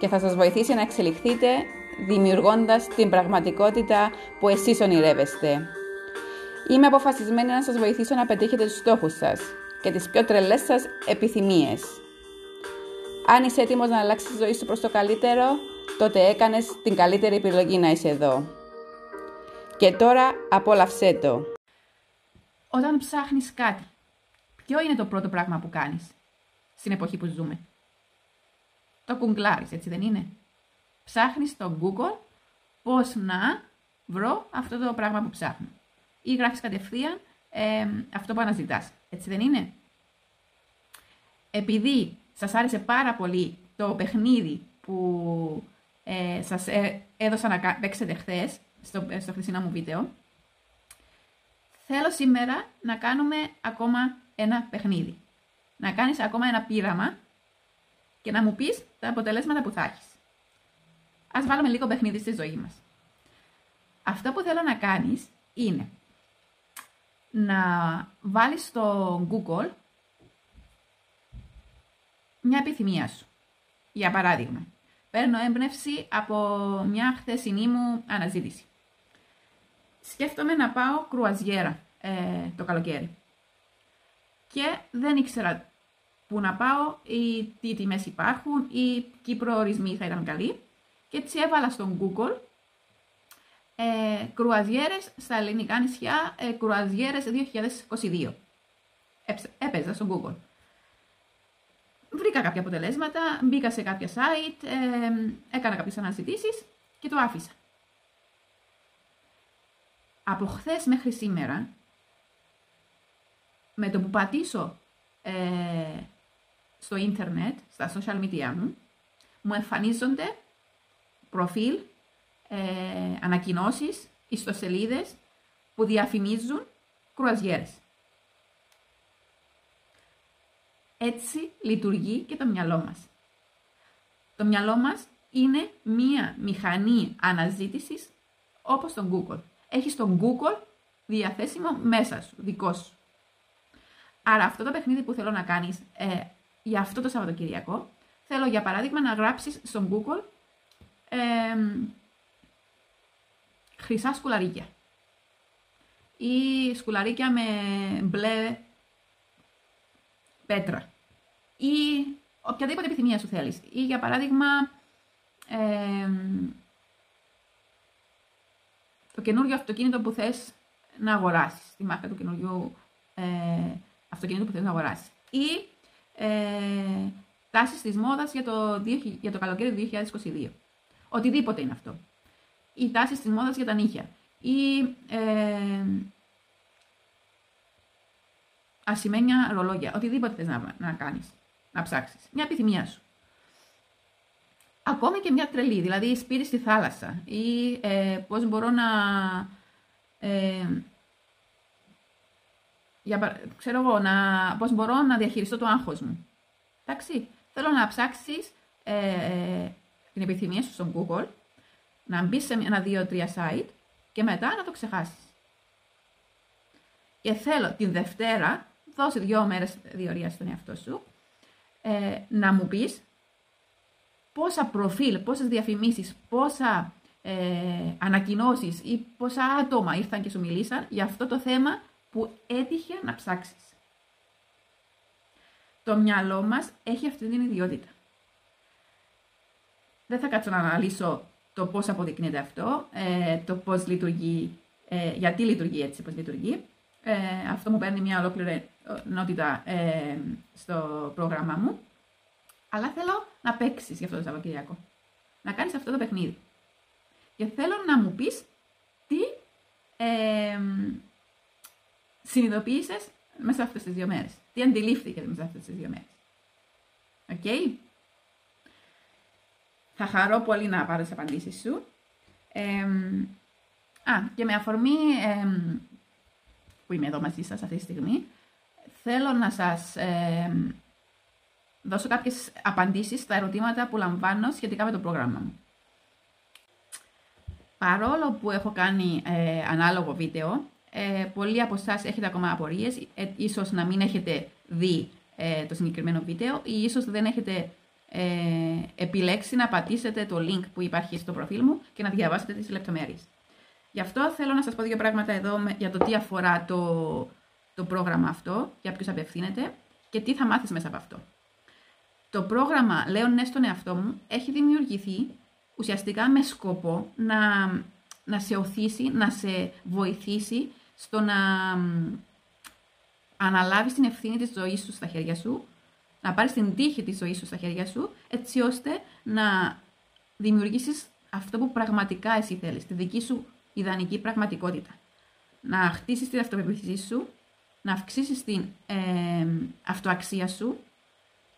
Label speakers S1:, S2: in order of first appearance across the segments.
S1: και θα σας βοηθήσει να εξελιχθείτε δημιουργώντας την πραγματικότητα που εσείς ονειρεύεστε. Είμαι αποφασισμένη να σας βοηθήσω να πετύχετε τους στόχους σας και τις πιο τρελές σας επιθυμίες. Αν είσαι έτοιμος να αλλάξεις τη ζωή σου προς το καλύτερο, τότε έκανες την καλύτερη επιλογή να είσαι εδώ. Και τώρα απόλαυσέ το.
S2: Όταν ψάχνεις κάτι, ποιο είναι το πρώτο πράγμα που κάνεις στην εποχή που ζούμε; Το κουγκλάρεις, έτσι δεν είναι; Ψάχνεις στο Google πώς να βρω αυτό το πράγμα που ψάχνω. Ή γράφεις κατευθείαν αυτό που αναζητάς, έτσι δεν είναι; Επειδή σας άρεσε πάρα πολύ το παιχνίδι που ε, σας ε, έδωσα να παίξετε χθες στο, στο χθεσινό μου βίντεο, θέλω σήμερα να κάνουμε ακόμα ένα παιχνίδι. Να κάνεις ακόμα ένα πείραμα και να μου πεις τα αποτελέσματα που θα έχεις. Ας βάλουμε λίγο παιχνίδι στη ζωή μας. Αυτό που θέλω να κάνεις είναι να βάλεις στο Google μια επιθυμία σου. Για παράδειγμα, παίρνω έμπνευση από μια χθεσινή μου αναζήτηση. Σκέφτομαι να πάω κρουαζιέρα ε, το καλοκαίρι. Και δεν ήξερα πού να πάω ή τι τιμές υπάρχουν ή τι προορισμοί θα ήταν καλοί. Και έτσι έβαλα στον Google ε, κρουαζιέρες στα ελληνικά νησιά, ε, κρουαζιέρες 2022. Έπαιζα στον Google. Βρήκα κάποια αποτελέσματα, μπήκα σε κάποια site, ε, έκανα κάποιες αναζητήσεις και το άφησα. Από χθες μέχρι σήμερα, με το που πατήσω ε, στο ίντερνετ, στα social media μου, μου εμφανίζονται προφίλ, ε, ανακοινώσεις, ιστοσελίδες που διαφημίζουν κρουαζιέρες. Έτσι λειτουργεί και το μυαλό μας. Το μυαλό μας είναι μία μηχανή αναζήτησης όπως το Google. Έχεις το Google διαθέσιμο μέσα σου, δικό σου. Άρα αυτό το παιχνίδι που θέλω να κάνεις ε, για αυτό το Σαββατοκυριακό, θέλω για παράδειγμα να γράψεις στο Google ε, χρυσά σκουλαρίκια ή σκουλαρίκια με μπλε πέτρα ή οποιαδήποτε επιθυμία σου θέλεις. Ή για παράδειγμα το καινούριο αυτοκίνητο που θες να αγοράσεις, τη μάρκα του καινούριου ε, αυτοκίνητου που θες να αγοράσεις. Ή ε, τάσεις της μόδας για το, για το καλοκαίρι 2022. Οτιδήποτε είναι αυτό. Ή τάσεις της μόδας για τα νύχια. Ή ε, ασημένια ρολόγια. Οτιδήποτε θες να, να κάνεις, να ψάξεις. Μια επιθυμία σου. Ακόμη και μια τρελή, δηλαδή σπίτι στη θάλασσα ή ε, πώς μπορώ να... Ε, για, ξέρω εγώ, να, πώς μπορώ να διαχειριστώ το άγχος μου. Εντάξει, θέλω να ψάξεις ε, ε, την επιθυμία σου στο Google, να μπεις σε ένα, δύο, τρία site και μετά να το ξεχάσεις. Και θέλω την Δευτέρα, δώσε δύο μέρες διορίας στον εαυτό σου, ε, να μου πεις πόσα προφίλ, πόσες διαφημίσεις, πόσα ε, ανακοινώσεις ή πόσα άτομα ήρθαν και σου μιλήσαν για αυτό το θέμα που έτυχε να ψάξεις. Το μυαλό μας έχει αυτή την ιδιότητα. Δεν θα κάτσω να αναλύσω το πώς αποδεικνύεται αυτό, ε, το πώς λειτουργεί, ε, γιατί λειτουργεί έτσι, πώς λειτουργεί. Ε, αυτό μου παίρνει μια ολόκληρη νότητα ε, στο πρόγραμμά μου. Αλλά θέλω να παίξεις για αυτό το Σαββατοκύριακο. Να κάνεις αυτό το παιχνίδι. Και θέλω να μου πεις τι ε, συνειδητοποίησες μέσα αυτές τις δύο μέρες. Τι αντιλήφθηκες μέσα αυτές τις δύο μέρες. Οκ. θα χαρώ πολύ να πάρω τις απαντήσεις σου. α, και με αφορμή που είμαι εδώ μαζί σας αυτή τη στιγμή, θέλω να σας δώσω κάποιες απαντήσεις στα ερωτήματα που λαμβάνω σχετικά με το πρόγραμμα μου. Παρόλο που έχω κάνει ε, ανάλογο βίντεο, ε, πολλοί από εσάς έχετε ακόμα απορίες, ε, ίσως να μην έχετε δει ε, το συγκεκριμένο βίντεο ή ίσως δεν έχετε ε, επιλέξει να πατήσετε το link που υπάρχει στο προφίλ μου και να διαβάσετε τις λεπτομέρειες. Γι' αυτό θέλω να σας πω δύο πράγματα εδώ για το τι αφορά το, το πρόγραμμα αυτό, για ποιους απευθύνεται και τι θα μάθεις μέσα από αυτό. Το πρόγραμμα «Λέω ναι στον εαυτό μου» έχει δημιουργηθεί ουσιαστικά με σκοπό να, να σε οθήσει, να σε βοηθήσει στο να αναλάβεις την ευθύνη της ζωής σου στα χέρια σου, να πάρεις την τύχη της ζωής σου στα χέρια σου, έτσι ώστε να δημιουργήσεις αυτό που πραγματικά εσύ θέλεις, τη δική σου ιδανική πραγματικότητα. Να χτίσεις την αυτοπεποίθησή σου, να αυξήσεις την ε, αυτοαξία σου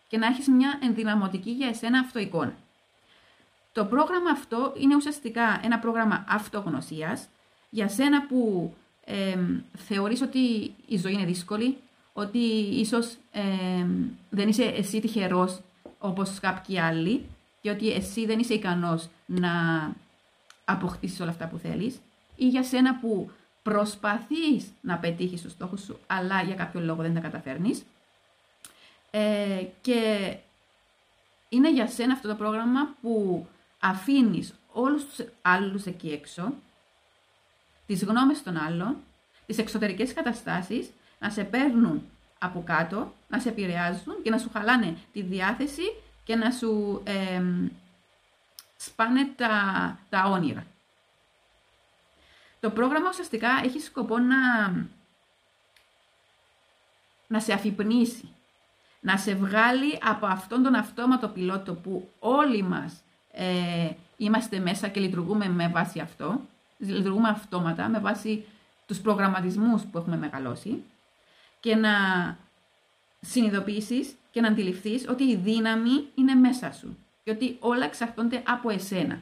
S2: και να έχεις μια ενδυναμωτική για εσένα αυτοεικόνα. Το πρόγραμμα αυτό είναι ουσιαστικά ένα πρόγραμμα αυτογνωσίας για σένα που ε, θεωρείς ότι η ζωή είναι δύσκολη, ότι ίσως δεν είσαι εσύ τυχερός όπως κάποιοι άλλοι και ότι εσύ δεν είσαι ικανός να αποκτήσεις όλα αυτά που θέλεις ή για σένα που προσπαθείς να πετύχεις το στόχο σου αλλά για κάποιο λόγο δεν τα καταφέρνεις. Ε, και είναι για σένα αυτό το πρόγραμμα που αφήνεις όλους τους άλλους εκεί έξω, τις γνώμες των άλλων, τις εξωτερικές καταστάσεις να σε παίρνουν από κάτω, να σε επηρεάζουν και να σου χαλάνε τη διάθεση και να σου σπάνε τα, τα όνειρα. Το πρόγραμμα ουσιαστικά έχει σκοπό να, να σε αφυπνήσει, να σε βγάλει από αυτόν τον αυτόματο πιλότο που όλοι μας ε, είμαστε μέσα και λειτουργούμε με βάση αυτό, λειτουργούμε αυτόματα με βάση τους προγραμματισμούς που έχουμε μεγαλώσει και να συνειδητοποιήσεις και να αντιληφθείς ότι η δύναμη είναι μέσα σου και ότι όλα εξαρτώνται από εσένα.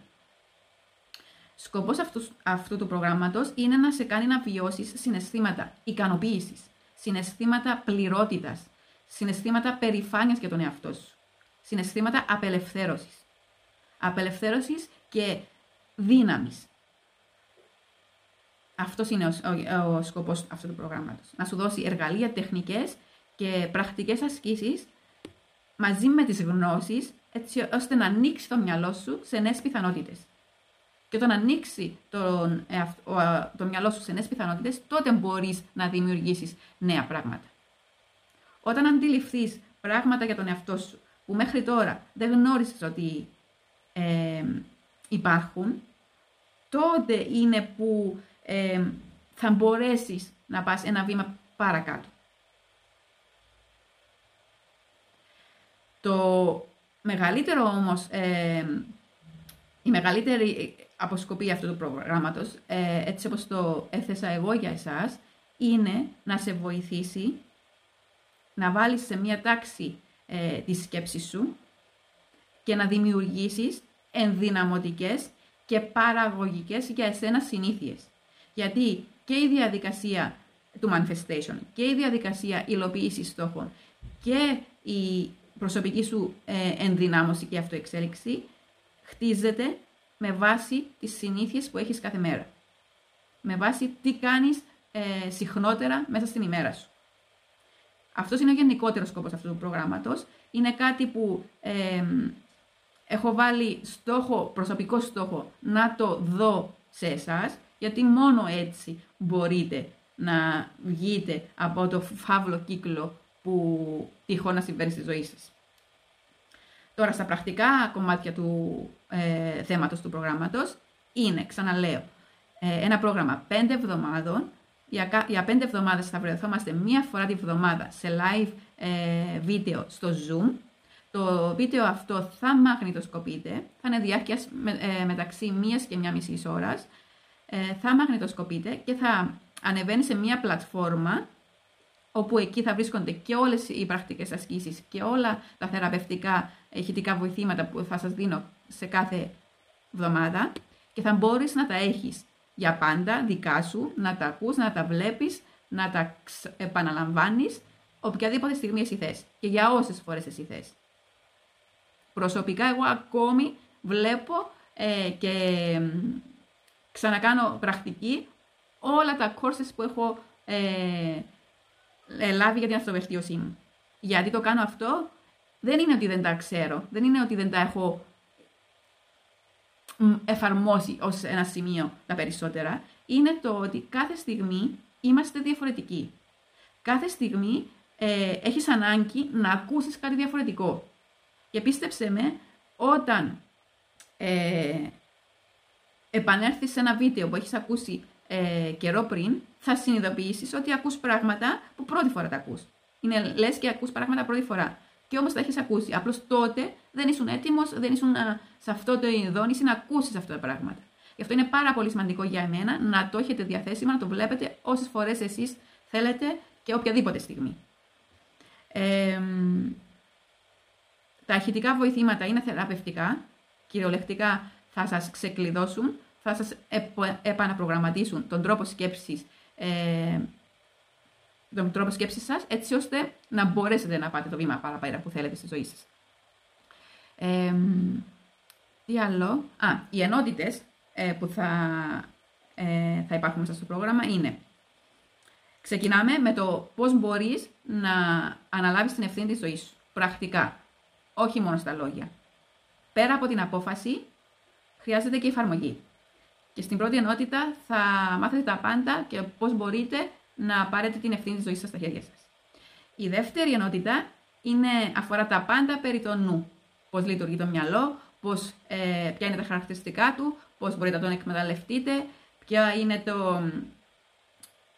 S2: Σκοπός αυτούς, αυτού του προγράμματος είναι να σε κάνει να βιώσεις συναισθήματα ικανοποίησης, συναισθήματα πληρότητας, συναισθήματα περηφάνειας για τον εαυτό σου, συναισθήματα απελευθέρωσης. Απελευθέρωσης και δύναμης. Αυτός είναι ο, ο, ο σκοπός αυτού του προγράμματος. Να σου δώσει εργαλεία, τεχνικές και πρακτικές ασκήσεις μαζί με τις γνώσεις έτσι ώστε να ανοίξει το μυαλό σου σε νέες πιθανότητες. Και όταν ανοίξει τον, το μυαλό σου σε νέες πιθανότητες, τότε μπορείς να δημιουργήσεις νέα πράγματα. Όταν αντιληφθείς πράγματα για τον εαυτό σου που μέχρι τώρα δεν γνώρισες ότι ε, υπάρχουν, τότε είναι που ε, θα μπορέσεις να πας ένα βήμα παρακάτω. Το μεγαλύτερο όμως, ε, η μεγαλύτερη αποσκοπή αυτού του προγράμματος, ε, έτσι όπως το έθεσα εγώ για εσάς, είναι να σε βοηθήσει να βάλεις σε μία τάξη ε, τη σκέψη σου και να δημιουργήσεις ενδυναμωτικές και παραγωγικές για εσένα συνήθειες. Γιατί και η διαδικασία του manifestation και η διαδικασία υλοποίησης στόχων και η προσωπική σου ε, ενδυνάμωση και αυτοεξέλιξη χτίζεται με βάση τις συνήθειες που έχεις κάθε μέρα. Με βάση τι κάνεις ε, συχνότερα μέσα στην ημέρα σου. Αυτός είναι ο γενικότερος σκόπος αυτού του προγράμματος. Είναι κάτι που ε, έχω βάλει στόχο, προσωπικό στόχο, να το δω σε εσάς, γιατί μόνο έτσι μπορείτε να βγείτε από το φαύλο κύκλο που τυχόν να συμβαίνει στη ζωή σας. Τώρα, στα πρακτικά κομμάτια του ε, θέματος του προγράμματος, είναι, ξαναλέω, ε, ένα πρόγραμμα 5 εβδομάδων για, για πέντε εβδομάδες θα βρεθόμαστε μία φορά τη βδομάδα σε live ε, βίντεο στο Zoom. Το βίντεο αυτό θα μαγνητοσκοπείται, θα είναι διάρκεια ε, μεταξύ μίας και μία μισής ώρας. Ε, θα μαγνητοσκοπείται και θα ανεβαίνει σε μία πλατφόρμα όπου εκεί θα βρίσκονται και όλες οι πρακτικές ασκήσεις και όλα τα θεραπευτικά ηχητικά βοηθήματα που θα σας δίνω σε κάθε εβδομάδα και θα μπορείς να τα έχεις για πάντα δικά σου, να τα ακούς, να τα βλέπεις, να τα επαναλαμβάνεις οποιαδήποτε στιγμή εσύ θες και για όσες φορές εσύ θες. Προσωπικά εγώ ακόμη βλέπω ε, και ξανακάνω πρακτική όλα τα courses που έχω ε, ε, λάβει για την αυτοβελτίωσή μου. Γιατί το κάνω αυτό δεν είναι ότι δεν τα ξέρω, δεν είναι ότι δεν τα έχω εφαρμόσει ως ένα σημείο τα περισσότερα, είναι το ότι κάθε στιγμή είμαστε διαφορετικοί. Κάθε στιγμή ε, έχεις ανάγκη να ακούσεις κάτι διαφορετικό. Και πίστεψε με, όταν ε, επανέλθεις σε ένα βίντεο που έχεις ακούσει ε, καιρό πριν, θα συνειδητοποιήσεις ότι ακούς πράγματα που πρώτη φορά τα ακούς. Είναι λες και ακούς πράγματα πρώτη φορά. Και όμως τα έχεις ακούσει. Απλώς τότε δεν ήσουν έτοιμος, δεν ήσουν σε αυτό το ειδόνηση να ακούσεις αυτά τα πράγματα. Γι' αυτό είναι πάρα πολύ σημαντικό για εμένα να το έχετε διαθέσιμο, να το βλέπετε όσες φορές εσείς θέλετε και οποιαδήποτε στιγμή. Ε, τα αρχιτικά βοηθήματα είναι θεραπευτικά, κυριολεκτικά θα σας ξεκλειδώσουν, θα σας επαναπρογραμματίσουν τον τρόπο σκέψης, ε, τον τρόπο σκέψης σας, έτσι ώστε να μπορέσετε να πάτε το βήμα παραπέρα που θέλετε στη ζωή σας. Ε, τι άλλο; Α, οι ενότητες ε, που θα, ε, θα υπάρχουν μέσα στο πρόγραμμα είναι Ξεκινάμε με το πώς μπορείς να αναλάβεις την ευθύνη της ζωής σου. Πρακτικά. Όχι μόνο στα λόγια. Πέρα από την απόφαση, χρειάζεται και η εφαρμογή. Και στην πρώτη ενότητα θα μάθετε τα πάντα και πώς μπορείτε να πάρετε την ευθύνη της ζωής σας στα χέρια σας. Η δεύτερη ενότητα είναι, αφορά τα πάντα περί το νου. Πώς λειτουργεί το μυαλό, πώς, ε, ποια είναι τα χαρακτηριστικά του, πώς μπορείτε να τον εκμεταλλευτείτε, ποια είναι το,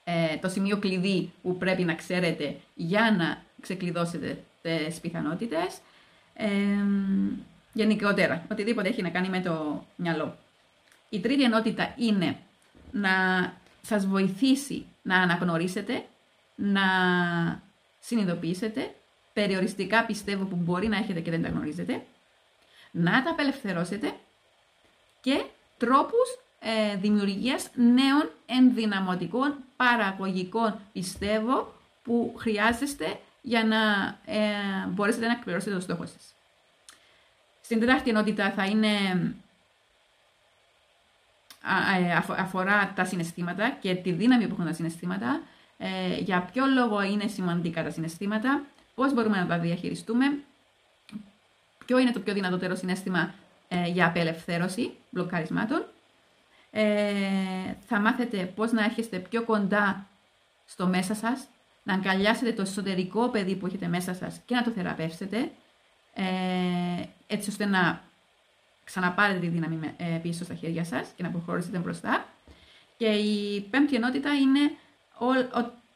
S2: ε, το σημείο κλειδί που πρέπει να ξέρετε για να ξεκλειδώσετε τις πιθανότητες. Ε, γενικότερα, οτιδήποτε έχει να κάνει με το μυαλό. Η τρίτη ενότητα είναι να σας βοηθήσει να αναγνωρίσετε, να συνειδητοποιήσετε περιοριστικά πιστεύω που μπορεί να έχετε και δεν τα γνωρίζετε, να τα απελευθερώσετε και τρόπους ε, δημιουργίας νέων ενδυναμωτικών παραγωγικών πιστεύω που χρειάζεστε για να ε, μπορέσετε να εκπληρώσετε το στόχο σας. Στην τέταρτη ενότητα θα είναι ε, αφορά τα συναισθήματα και τη δύναμη που έχουν τα συναισθήματα, ε, για ποιο λόγο είναι σημαντικά τα συναισθήματα, πώς μπορούμε να τα διαχειριστούμε, ποιο είναι το πιο δυνατότερο συνέστημα ε, για απελευθέρωση μπλοκαρισμάτων. θα μάθετε πώς να έρχεστε πιο κοντά στο μέσα σας, να αγκαλιάσετε το εσωτερικό παιδί που έχετε μέσα σας και να το θεραπεύσετε, έτσι ώστε να ξαναπάρετε τη δύναμη ε, πίσω στα χέρια σας και να προχωρήσετε μπροστά. Και η πέμπτη ενότητα είναι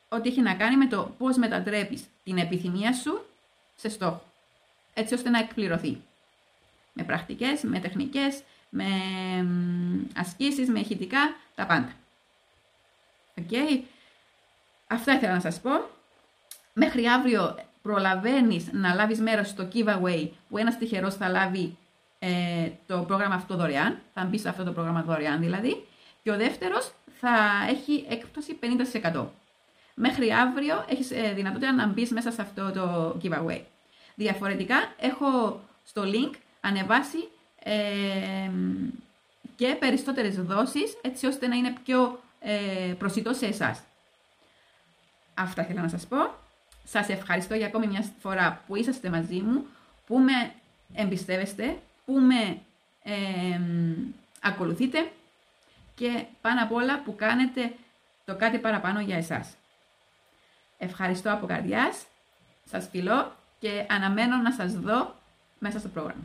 S2: ό,τι έχει να κάνει με το πώς μετατρέπεις την επιθυμία σου σε στόχο. Έτσι ώστε να εκπληρωθεί. Με πρακτικές, με τεχνικές, με ασκήσεις, με ηχητικά, τα πάντα. Okay. Αυτά ήθελα να σας πω. Μέχρι αύριο προλαβαίνεις να λάβεις μέρος στο giveaway που ένας τυχερός θα λάβει ε, το πρόγραμμα αυτό δωρεάν, θα μπει σε αυτό το πρόγραμμα δωρεάν δηλαδή, και ο δεύτερος θα έχει έκπτωση 50%. Μέχρι αύριο έχεις ε, δυνατότητα να μπεις μέσα σε αυτό το giveaway. Διαφορετικά, έχω στο link ανεβάσει ε, και περισσότερες δόσεις, έτσι ώστε να είναι πιο ε, προσιτός σε εσάς. Αυτά θέλω να σας πω. Σας ευχαριστώ για ακόμη μια φορά που είσαστε μαζί μου, που με εμπιστεύεστε, που με ακολουθείτε και πάνω απ' όλα που κάνετε το κάτι παραπάνω για εσάς. Ευχαριστώ από καρδιάς, σας φιλώ και αναμένω να σας δω μέσα στο πρόγραμμα.